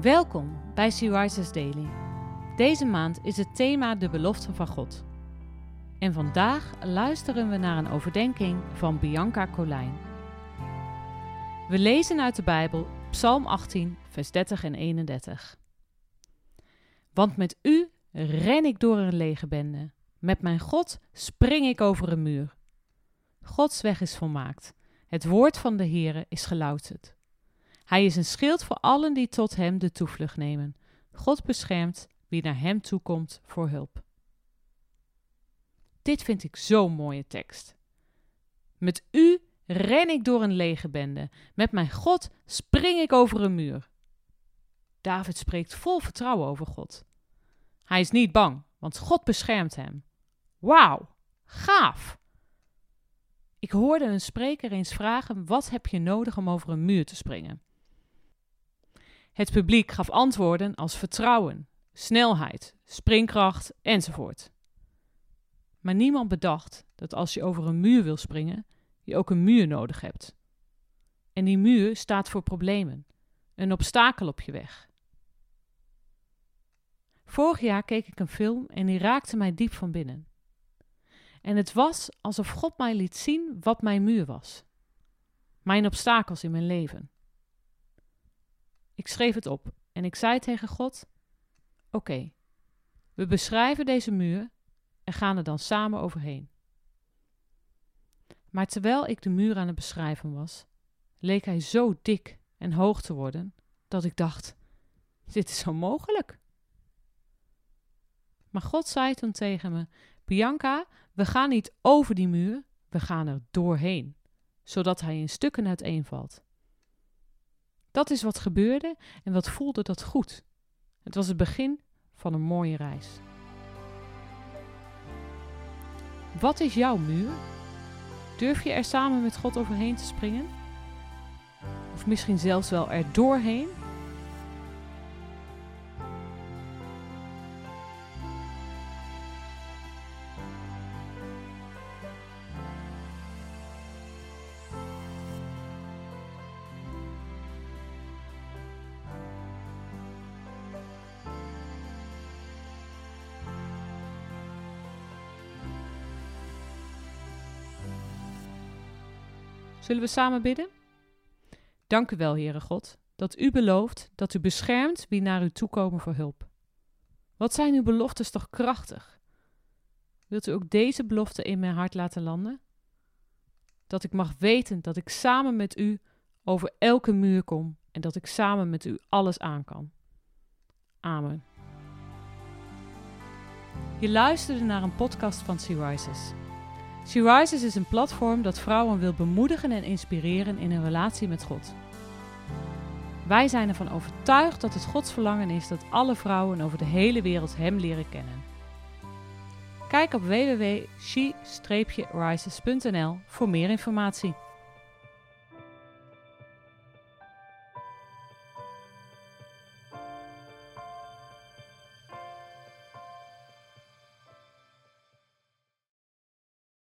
Welkom bij Sea Daily. Deze maand is het thema de belofte van God. En vandaag luisteren we naar een overdenking van Bianca Colijn. We lezen uit de Bijbel Psalm 18, vers 30 en 31. Want met u ren ik door een lege bende. Met mijn God spring ik over een muur. Gods weg is volmaakt. Het woord van de Heere is gelouterd. Hij is een schild voor allen die tot hem de toevlucht nemen. God beschermt wie naar hem toekomt voor hulp. Dit vind ik zo'n mooie tekst. Met u ren ik door een lege bende. Met mijn God spring ik over een muur. David spreekt vol vertrouwen over God. Hij is niet bang, want God beschermt hem. Wauw, gaaf! Ik hoorde een spreker eens vragen: wat heb je nodig om over een muur te springen? Het publiek gaf antwoorden als vertrouwen, snelheid, springkracht enzovoort. Maar niemand bedacht dat als je over een muur wil springen, je ook een muur nodig hebt. En die muur staat voor problemen, een obstakel op je weg. Vorig jaar keek ik een film en die raakte mij diep van binnen. En het was alsof God mij liet zien wat mijn muur was. Mijn obstakels in mijn leven. Ik schreef het op en ik zei tegen God: Oké, we beschrijven deze muur en gaan er dan samen overheen. Maar terwijl ik de muur aan het beschrijven was, leek hij zo dik en hoog te worden dat ik dacht: Dit is onmogelijk. Maar God zei toen tegen me: Bianca, we gaan niet over die muur, we gaan er doorheen, zodat hij in stukken uiteenvalt. Dat is wat gebeurde en wat voelde dat goed. Het was het begin van een mooie reis. Wat is jouw muur? Durf je er samen met God overheen te springen? Of misschien zelfs wel er doorheen? Zullen we samen bidden? Dank u wel, Heere God, dat u belooft dat u beschermt wie naar u toekomen voor hulp. Wat zijn uw beloftes toch krachtig? Wilt u ook deze belofte in mijn hart laten landen? Dat ik mag weten dat ik samen met u over elke muur kom en dat ik samen met u alles aan kan. Amen. Je luisterde naar een podcast van Sea Rises. She Rises is een platform dat vrouwen wil bemoedigen en inspireren in hun relatie met God. Wij zijn ervan overtuigd dat het Gods verlangen is dat alle vrouwen over de hele wereld Hem leren kennen. Kijk op www.she-rises.nl voor meer informatie.